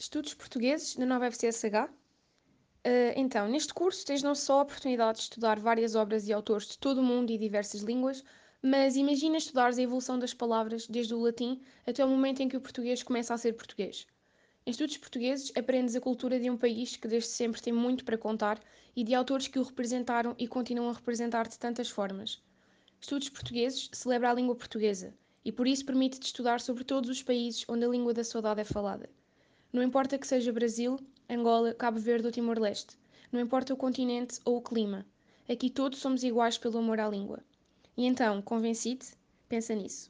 Estudos portugueses na nova FCSH? Uh, então, neste curso tens não só a oportunidade de estudar várias obras e autores de todo o mundo e diversas línguas, mas imagina estudares a evolução das palavras desde o latim até o momento em que o português começa a ser português. Em estudos portugueses, aprendes a cultura de um país que desde sempre tem muito para contar e de autores que o representaram e continuam a representar de tantas formas. Estudos portugueses celebra a língua portuguesa e por isso permite-te estudar sobre todos os países onde a língua da saudade é falada. Não importa que seja Brasil, Angola, Cabo Verde ou Timor-Leste. Não importa o continente ou o clima. Aqui todos somos iguais pelo amor à língua. E então, convenci-te? Pensa nisso.